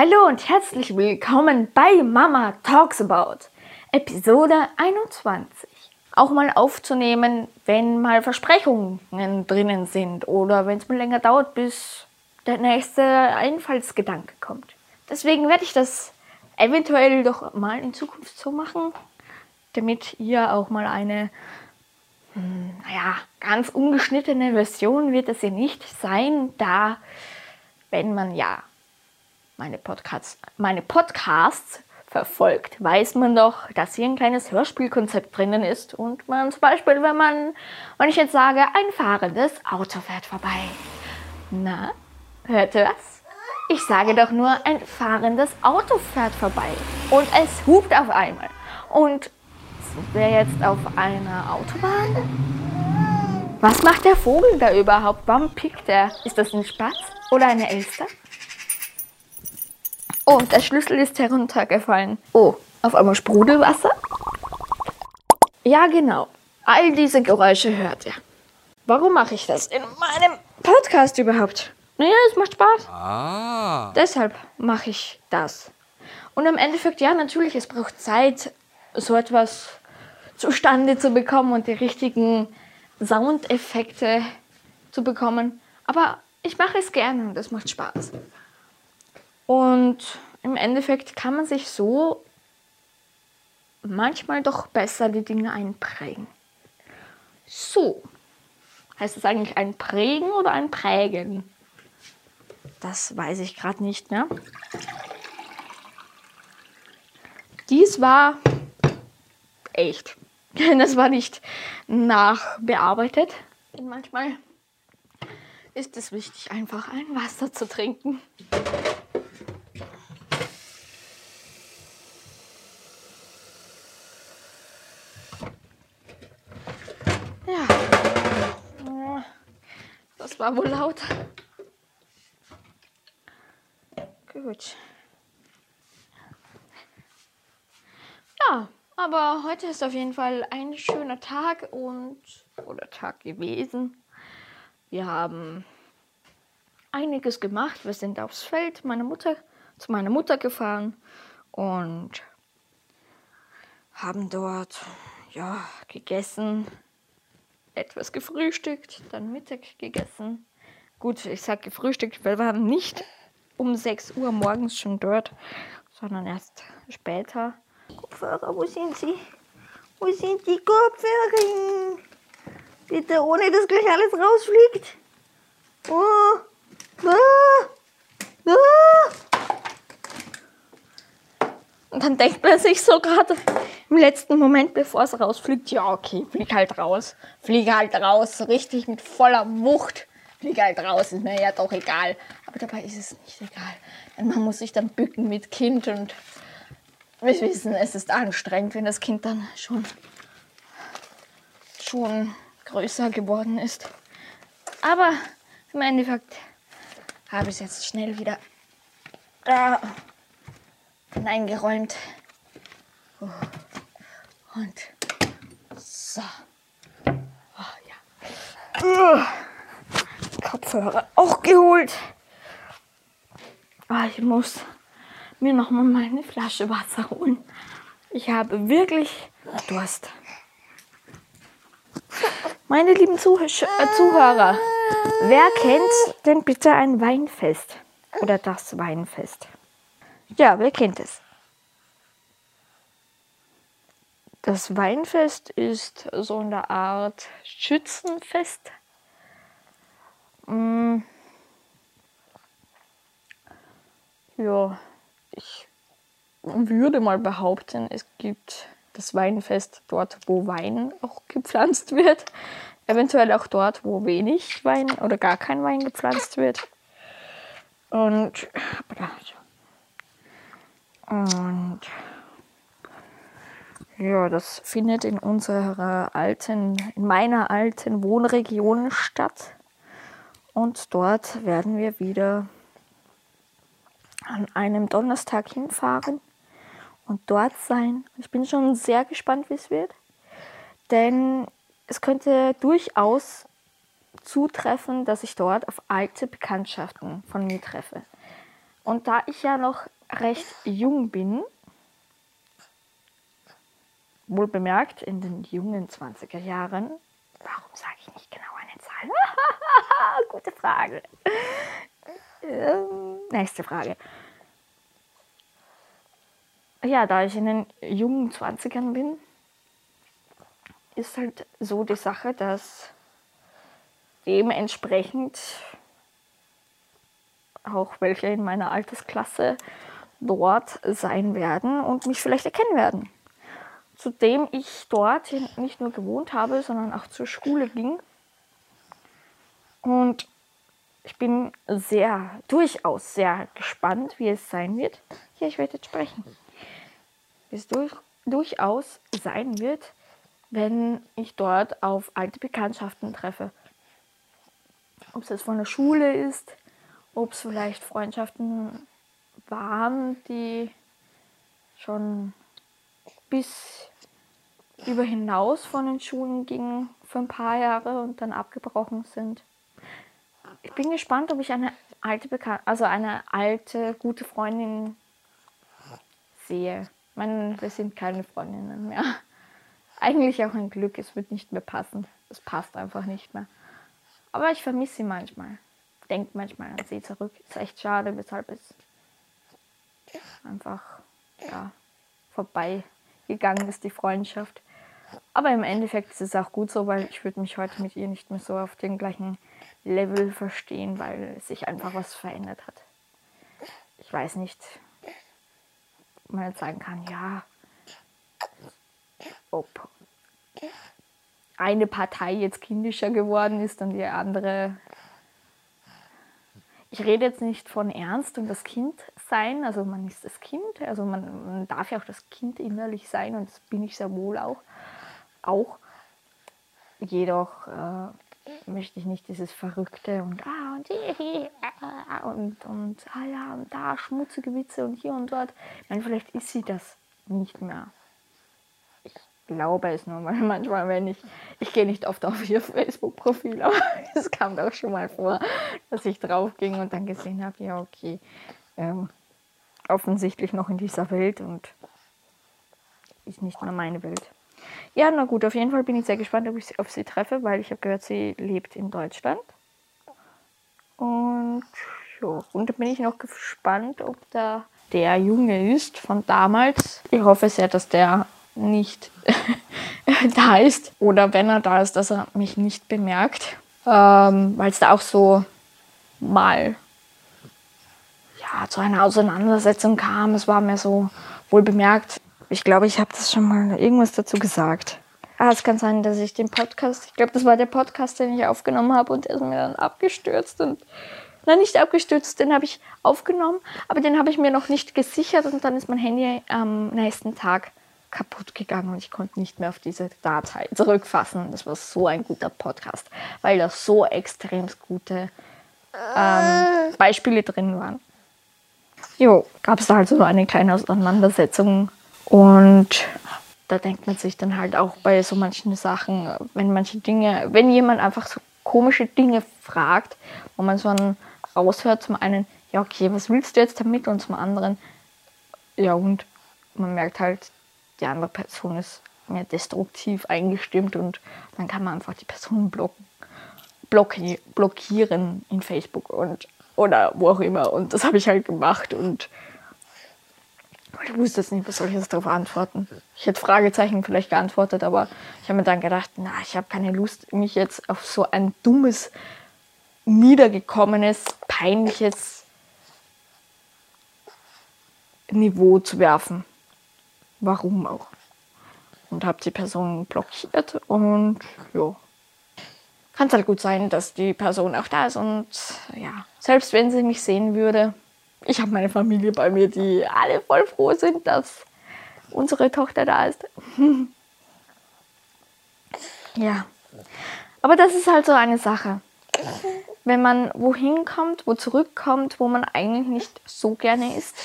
Hallo und herzlich willkommen bei Mama Talks About, Episode 21. Auch mal aufzunehmen, wenn mal Versprechungen drinnen sind oder wenn es mal länger dauert, bis der nächste Einfallsgedanke kommt. Deswegen werde ich das eventuell doch mal in Zukunft so machen, damit ihr auch mal eine, hm, naja, ganz ungeschnittene Version wird es ja nicht sein, da, wenn man ja meine Podcasts, meine Podcasts verfolgt, weiß man doch, dass hier ein kleines Hörspielkonzept drinnen ist und man zum Beispiel, wenn man, wenn ich jetzt sage, ein fahrendes Auto fährt vorbei. Na, hört ihr was? Ich sage doch nur, ein fahrendes Auto fährt vorbei und es hupt auf einmal. Und sind wir jetzt auf einer Autobahn? Was macht der Vogel da überhaupt? Warum pickt er? Ist das ein Spatz oder eine Elster? Oh, der Schlüssel ist heruntergefallen. Oh, auf einmal Sprudelwasser? Ja, genau. All diese Geräusche hört ihr. Warum mache ich das in meinem Podcast überhaupt? Naja, es macht Spaß. Ah. Deshalb mache ich das. Und im Endeffekt, ja, natürlich, es braucht Zeit, so etwas zustande zu bekommen und die richtigen Soundeffekte zu bekommen. Aber ich mache es gerne und es macht Spaß. Und im Endeffekt kann man sich so manchmal doch besser die Dinge einprägen. So. Heißt es eigentlich ein Prägen oder ein Prägen? Das weiß ich gerade nicht mehr. Dies war echt. Das war nicht nachbearbeitet. Denn manchmal ist es wichtig, einfach ein Wasser zu trinken. War wohl laut. Gut. Ja, aber heute ist auf jeden Fall ein schöner Tag und oder Tag gewesen. Wir haben einiges gemacht. Wir sind aufs Feld, meine Mutter zu meiner Mutter gefahren und haben dort ja gegessen, etwas gefrühstückt, dann Mittag gegessen. Gut, ich sage gefrühstückt, weil wir haben nicht um 6 Uhr morgens schon dort, sondern erst später. Kopfhörer, wo sind sie? Wo sind die Kopfhörer? Bitte, ohne dass gleich alles rausfliegt. Oh. Ah. Ah. Und dann denkt man sich so gerade im letzten Moment, bevor es rausfliegt, ja, okay, flieg halt raus. Flieg halt raus, richtig mit voller Wucht. Flieg halt raus, ist mir ja doch egal. Aber dabei ist es nicht egal. Denn man muss sich dann bücken mit Kind und wir wissen, es ist anstrengend, wenn das Kind dann schon, schon größer geworden ist. Aber im Endeffekt habe ich es jetzt schnell wieder da hineingeräumt. Oh. Und so. Oh, ja. Kopfhörer auch geholt. Ah, ich muss mir noch mal meine Flasche Wasser holen. Ich habe wirklich Durst. Meine lieben Zuh äh, Zuhörer, wer kennt denn bitte ein Weinfest oder das Weinfest? Ja, wer kennt es? Das Weinfest ist so eine Art Schützenfest. Mm. Ja, ich würde mal behaupten, es gibt das Weinfest dort, wo Wein auch gepflanzt wird. Eventuell auch dort, wo wenig Wein oder gar kein Wein gepflanzt wird. Und, und ja, das findet in unserer alten, in meiner alten Wohnregion statt. Und dort werden wir wieder an einem Donnerstag hinfahren und dort sein. Ich bin schon sehr gespannt, wie es wird. Denn es könnte durchaus zutreffen, dass ich dort auf alte Bekanntschaften von mir treffe. Und da ich ja noch recht jung bin, wohl bemerkt in den jungen 20er Jahren, warum sage ich nicht genau eine Zahl? Gute Frage. Ähm, nächste Frage. Ja, da ich in den jungen 20ern bin, ist halt so die Sache, dass dementsprechend auch welche in meiner Altersklasse dort sein werden und mich vielleicht erkennen werden. Zudem ich dort nicht nur gewohnt habe, sondern auch zur Schule ging. Und ich bin sehr, durchaus sehr gespannt, wie es sein wird. Ja, ich werde jetzt sprechen. Wie es durch, durchaus sein wird, wenn ich dort auf alte Bekanntschaften treffe. Ob es jetzt von der Schule ist, ob es vielleicht Freundschaften waren, die schon bis über hinaus von den Schulen gingen für ein paar Jahre und dann abgebrochen sind. Ich bin gespannt, ob ich eine alte Bekan also eine alte gute Freundin sehe. Ich meine, wir sind keine Freundinnen mehr. Eigentlich auch ein Glück, es wird nicht mehr passen. Es passt einfach nicht mehr. Aber ich vermisse sie manchmal. Denke manchmal an sie zurück. Ist echt schade, weshalb es einfach ja, vorbei gegangen ist, die Freundschaft. Aber im Endeffekt ist es auch gut so, weil ich würde mich heute mit ihr nicht mehr so auf den gleichen Level verstehen, weil sich einfach was verändert hat. Ich weiß nicht, ob man jetzt sagen kann, ja, ob eine Partei jetzt kindischer geworden ist und die andere. Ich rede jetzt nicht von Ernst und das Kind sein, also man ist das Kind, also man, man darf ja auch das Kind innerlich sein und das bin ich sehr wohl auch. auch. Jedoch äh, möchte ich nicht dieses Verrückte und ah und hier und, und ah ja und da schmutzige Witze und hier und dort. Nein, vielleicht ist sie das nicht mehr glaube es nur mal manchmal, wenn ich, ich gehe nicht oft auf ihr Facebook-Profil, aber es kam doch schon mal vor, dass ich drauf ging und dann gesehen habe, ja okay, ähm, offensichtlich noch in dieser Welt und ist nicht mehr meine Welt. Ja, na gut, auf jeden Fall bin ich sehr gespannt, ob ich sie, auf sie treffe, weil ich habe gehört, sie lebt in Deutschland. Und ja, und da bin ich noch gespannt, ob da der Junge ist von damals. Ich hoffe sehr, dass der nicht da ist oder wenn er da ist, dass er mich nicht bemerkt, ähm, weil es da auch so mal zu einer Auseinandersetzung kam. Es war mir so wohl bemerkt. Ich glaube, ich habe das schon mal irgendwas dazu gesagt. Ah, es kann sein, dass ich den Podcast, ich glaube, das war der Podcast, den ich aufgenommen habe und der ist mir dann abgestürzt und Nein, nicht abgestürzt, den habe ich aufgenommen, aber den habe ich mir noch nicht gesichert und dann ist mein Handy am nächsten Tag kaputt gegangen und ich konnte nicht mehr auf diese Datei zurückfassen. Das war so ein guter Podcast, weil da so extrem gute ähm, Beispiele drin waren. Jo, gab es da halt so eine kleine Auseinandersetzung. Und da denkt man sich dann halt auch bei so manchen Sachen, wenn manche Dinge, wenn jemand einfach so komische Dinge fragt, wo man so einen raushört, zum einen, ja okay, was willst du jetzt damit? Und zum anderen, ja und man merkt halt, die andere Person ist mehr destruktiv eingestimmt und dann kann man einfach die Person blocken, blocki blockieren in Facebook. Und oder wo auch immer. Und das habe ich halt gemacht und ich wusste jetzt nicht, was soll ich jetzt darauf antworten. Ich hätte Fragezeichen vielleicht geantwortet, aber ich habe mir dann gedacht, na, ich habe keine Lust, mich jetzt auf so ein dummes, niedergekommenes, peinliches Niveau zu werfen warum auch. Und habe die Person blockiert und ja. Kann es halt gut sein, dass die Person auch da ist und ja, selbst wenn sie mich sehen würde, ich habe meine Familie bei mir, die alle voll froh sind, dass unsere Tochter da ist. ja. Aber das ist halt so eine Sache. Wenn man wohin kommt, wo zurückkommt, wo man eigentlich nicht so gerne ist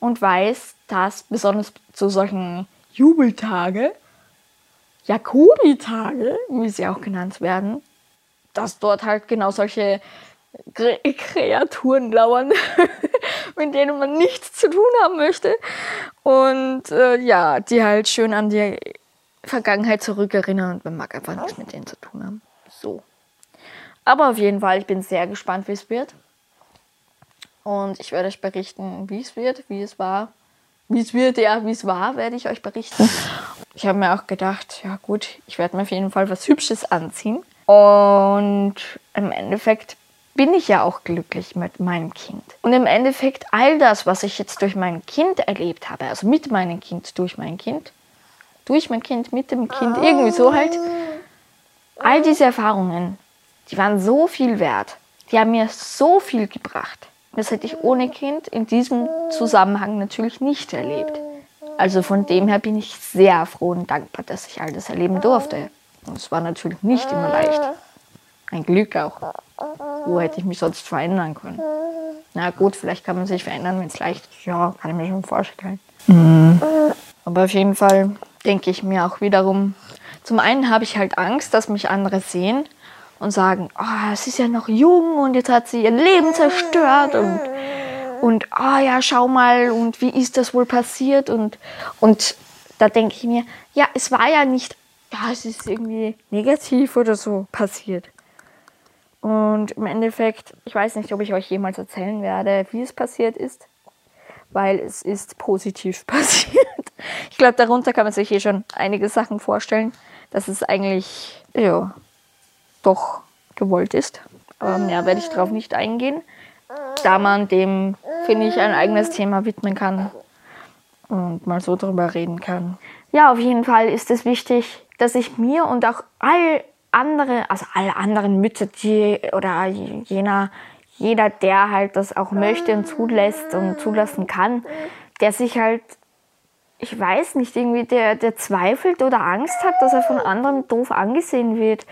und weiß, dass besonders zu solchen Jubeltage, Jakobi-Tage, wie sie auch genannt werden, dass dort halt genau solche Kreaturen lauern, mit denen man nichts zu tun haben möchte. Und äh, ja, die halt schön an die Vergangenheit zurückerinnern und man mag einfach nichts mit denen zu tun haben. So. Aber auf jeden Fall, ich bin sehr gespannt, wie es wird. Und ich werde euch berichten, wie es wird, wie es war. Wie es wird, ja, wie es war, werde ich euch berichten. Ich habe mir auch gedacht, ja gut, ich werde mir auf jeden Fall was Hübsches anziehen. Und im Endeffekt bin ich ja auch glücklich mit meinem Kind. Und im Endeffekt all das, was ich jetzt durch mein Kind erlebt habe, also mit meinem Kind, durch mein Kind, durch mein Kind, mit dem Kind, irgendwie so halt, all diese Erfahrungen, die waren so viel wert. Die haben mir so viel gebracht. Das hätte ich ohne Kind in diesem Zusammenhang natürlich nicht erlebt. Also von dem her bin ich sehr froh und dankbar, dass ich all das erleben durfte. Und es war natürlich nicht immer leicht. Ein Glück auch. Wo hätte ich mich sonst verändern können? Na gut, vielleicht kann man sich verändern, wenn es leicht ist. Ja, kann ich mir schon vorstellen. Mhm. Aber auf jeden Fall denke ich mir auch wiederum, zum einen habe ich halt Angst, dass mich andere sehen und sagen, oh, sie ist ja noch jung und jetzt hat sie ihr Leben zerstört und und ah oh ja, schau mal und wie ist das wohl passiert und und da denke ich mir, ja, es war ja nicht, ja, es ist irgendwie negativ oder so passiert. Und im Endeffekt, ich weiß nicht, ob ich euch jemals erzählen werde, wie es passiert ist, weil es ist positiv passiert. Ich glaube, darunter kann man sich hier schon einige Sachen vorstellen, dass es eigentlich, ja, doch gewollt ist. Aber mehr werde ich darauf nicht eingehen, da man dem, finde ich, ein eigenes Thema widmen kann und mal so drüber reden kann. Ja, auf jeden Fall ist es wichtig, dass ich mir und auch all andere, also alle anderen Mütter, die oder jener, jeder, der halt das auch möchte und zulässt und zulassen kann, der sich halt, ich weiß nicht, irgendwie, der, der zweifelt oder Angst hat, dass er von anderen doof angesehen wird,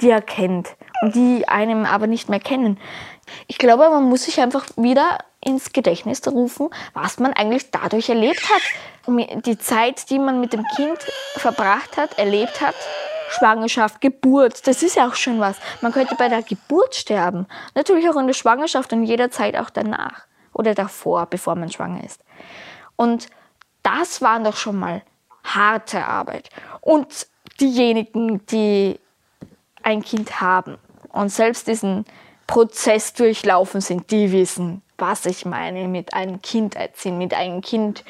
die er kennt und die einem aber nicht mehr kennen. Ich glaube, man muss sich einfach wieder ins Gedächtnis rufen, was man eigentlich dadurch erlebt hat. Die Zeit, die man mit dem Kind verbracht hat, erlebt hat, Schwangerschaft, Geburt, das ist ja auch schon was. Man könnte bei der Geburt sterben. Natürlich auch in der Schwangerschaft und jederzeit auch danach oder davor, bevor man schwanger ist. Und das war doch schon mal harte Arbeit. Und diejenigen, die ein Kind haben und selbst diesen Prozess durchlaufen sind, die wissen, was ich meine mit einem Kind erziehen, mit einem Kind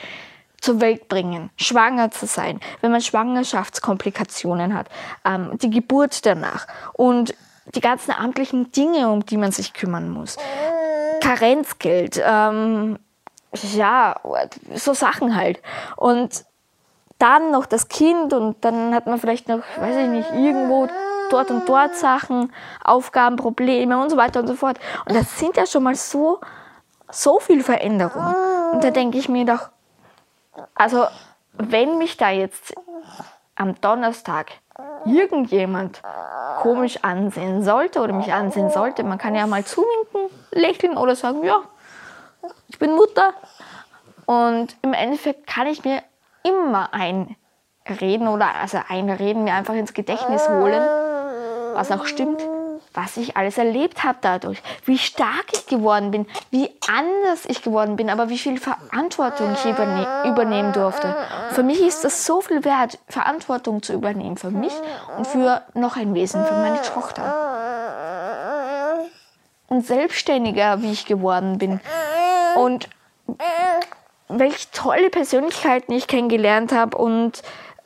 zur Welt bringen, schwanger zu sein, wenn man Schwangerschaftskomplikationen hat, ähm, die Geburt danach und die ganzen amtlichen Dinge, um die man sich kümmern muss. Karenzgeld, ähm, ja, so Sachen halt. Und dann noch das Kind und dann hat man vielleicht noch, weiß ich nicht, irgendwo dort und dort Sachen, Aufgaben, Probleme und so weiter und so fort. Und das sind ja schon mal so, so viel Veränderungen. Und da denke ich mir doch, also, wenn mich da jetzt am Donnerstag irgendjemand komisch ansehen sollte oder mich ansehen sollte, man kann ja mal zuwinken, lächeln oder sagen, ja, ich bin Mutter. Und im Endeffekt kann ich mir immer einreden oder also einreden, mir einfach ins Gedächtnis holen, was auch stimmt, was ich alles erlebt habe dadurch, wie stark ich geworden bin, wie anders ich geworden bin, aber wie viel Verantwortung ich überne übernehmen durfte. Für mich ist das so viel wert, Verantwortung zu übernehmen, für mich und für noch ein Wesen, für meine Tochter. Und selbstständiger, wie ich geworden bin. Und welche tolle Persönlichkeiten ich kennengelernt habe und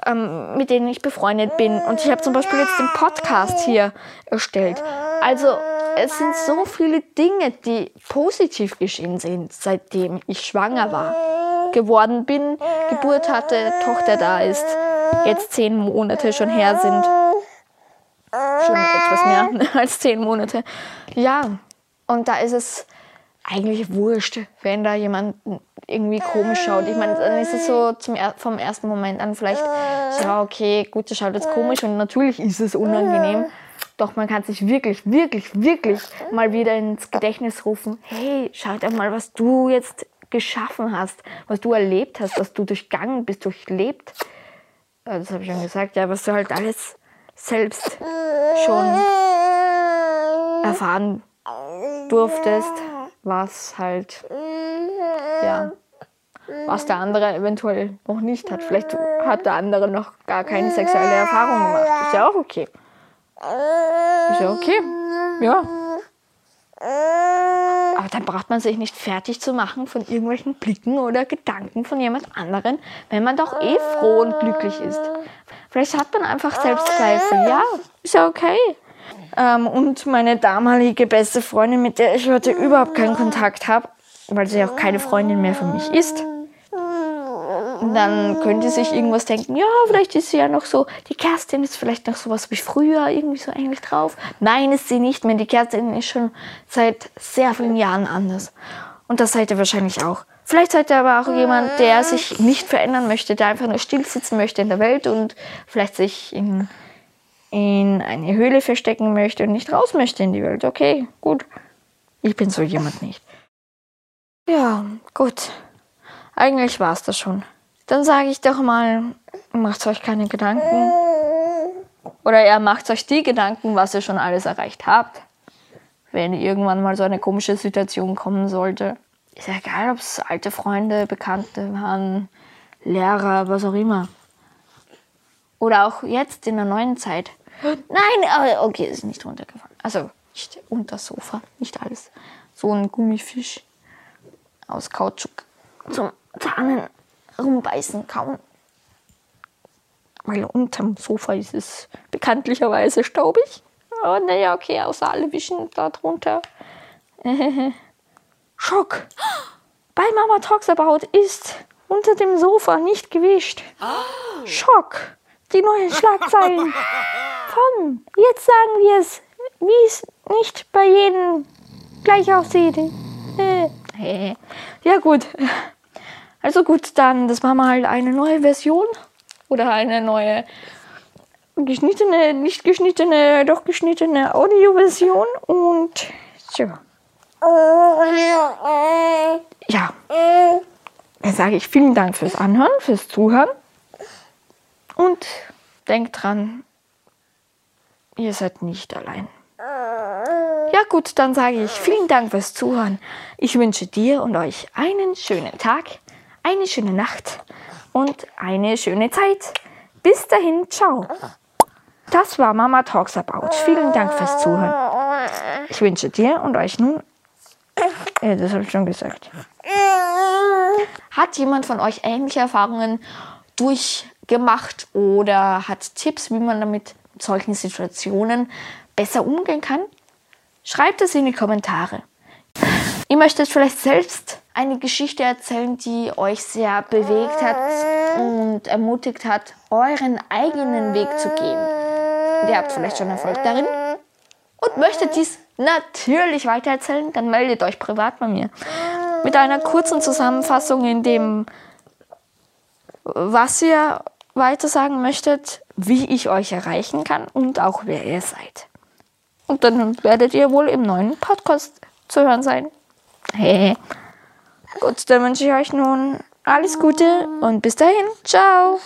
ähm, mit denen ich befreundet bin. Und ich habe zum Beispiel jetzt den Podcast hier erstellt. Also es sind so viele Dinge, die positiv geschehen sind, seitdem ich schwanger war, geworden bin, Geburt hatte, Tochter da ist, jetzt zehn Monate schon her sind. Schon etwas mehr als zehn Monate. Ja, und da ist es eigentlich wurscht, wenn da jemand irgendwie komisch schaut. Ich meine, dann ist es so zum, vom ersten Moment an vielleicht, ja, okay, gut, das schaut jetzt komisch und natürlich ist es unangenehm. Doch man kann sich wirklich, wirklich, wirklich mal wieder ins Gedächtnis rufen, hey, schau dir mal, was du jetzt geschaffen hast, was du erlebt hast, was du durchgangen bist, durchlebt. Das habe ich schon gesagt, ja, was du halt alles selbst schon erfahren durftest, was halt, ja, was der andere eventuell noch nicht hat. Vielleicht hat der andere noch gar keine sexuelle Erfahrung gemacht. Ist ja auch okay. Ist ja okay. Ja. Aber dann braucht man sich nicht fertig zu machen von irgendwelchen Blicken oder Gedanken von jemand anderen, wenn man doch eh froh und glücklich ist. Vielleicht hat man einfach Selbstzweifel. Ja, ist ja okay. Ähm, und meine damalige beste Freundin, mit der ich heute überhaupt keinen Kontakt habe, weil sie auch keine Freundin mehr für mich ist, dann könnte sich irgendwas denken, ja, vielleicht ist sie ja noch so, die Kerstin ist vielleicht noch sowas wie früher, irgendwie so ähnlich drauf. Nein, ist sie nicht mehr. Die Kerstin ist schon seit sehr vielen Jahren anders. Und das seid ihr wahrscheinlich auch. Vielleicht seid ihr aber auch jemand, der sich nicht verändern möchte, der einfach nur still sitzen möchte in der Welt und vielleicht sich in, in eine Höhle verstecken möchte und nicht raus möchte in die Welt. Okay, gut. Ich bin so jemand nicht. Ja, gut. Eigentlich war es das schon. Dann sage ich doch mal, macht euch keine Gedanken. Oder ihr macht euch die Gedanken, was ihr schon alles erreicht habt. Wenn irgendwann mal so eine komische Situation kommen sollte. Ist ja egal, ob es alte Freunde, Bekannte waren, Lehrer, was auch immer. Oder auch jetzt in der neuen Zeit. Nein, aber okay, ist nicht runtergefallen. Also nicht unter das Sofa, nicht alles. So ein Gummifisch aus Kautschuk zum Zahnen rumbeißen, kauen. Weil unterm Sofa ist es bekanntlicherweise staubig. Oh, naja, okay, außer alle wischen da drunter. Schock! Bei Mama Talks About ist unter dem Sofa nicht gewischt. Oh. Schock! Die neuen Schlagzeilen von jetzt sagen wir es, wie es nicht bei jedem gleich aussieht. Ja gut. Also gut, dann, das war mal eine neue Version oder eine neue geschnittene, nicht geschnittene, doch geschnittene Audioversion und ja. Ja. Dann sage ich vielen Dank fürs Anhören, fürs Zuhören und denkt dran, ihr seid nicht allein. Ja gut, dann sage ich vielen Dank fürs Zuhören. Ich wünsche dir und euch einen schönen Tag eine schöne Nacht und eine schöne Zeit. Bis dahin, ciao. Das war Mama Talks About. Vielen Dank fürs Zuhören. Ich wünsche dir und euch nun. Ja, das habe ich schon gesagt. Hat jemand von euch ähnliche Erfahrungen durchgemacht oder hat Tipps, wie man damit in solchen Situationen besser umgehen kann? Schreibt es in die Kommentare. Ihr möchtet vielleicht selbst eine Geschichte erzählen, die euch sehr bewegt hat und ermutigt hat, euren eigenen Weg zu gehen. ihr habt vielleicht schon Erfolg darin und möchtet dies natürlich weitererzählen, dann meldet euch privat bei mir. Mit einer kurzen Zusammenfassung in dem, was ihr weiter sagen möchtet, wie ich euch erreichen kann und auch wer ihr seid. Und dann werdet ihr wohl im neuen Podcast zu hören sein. Hey. Gut, dann wünsche ich euch nun alles Gute und bis dahin. Ciao.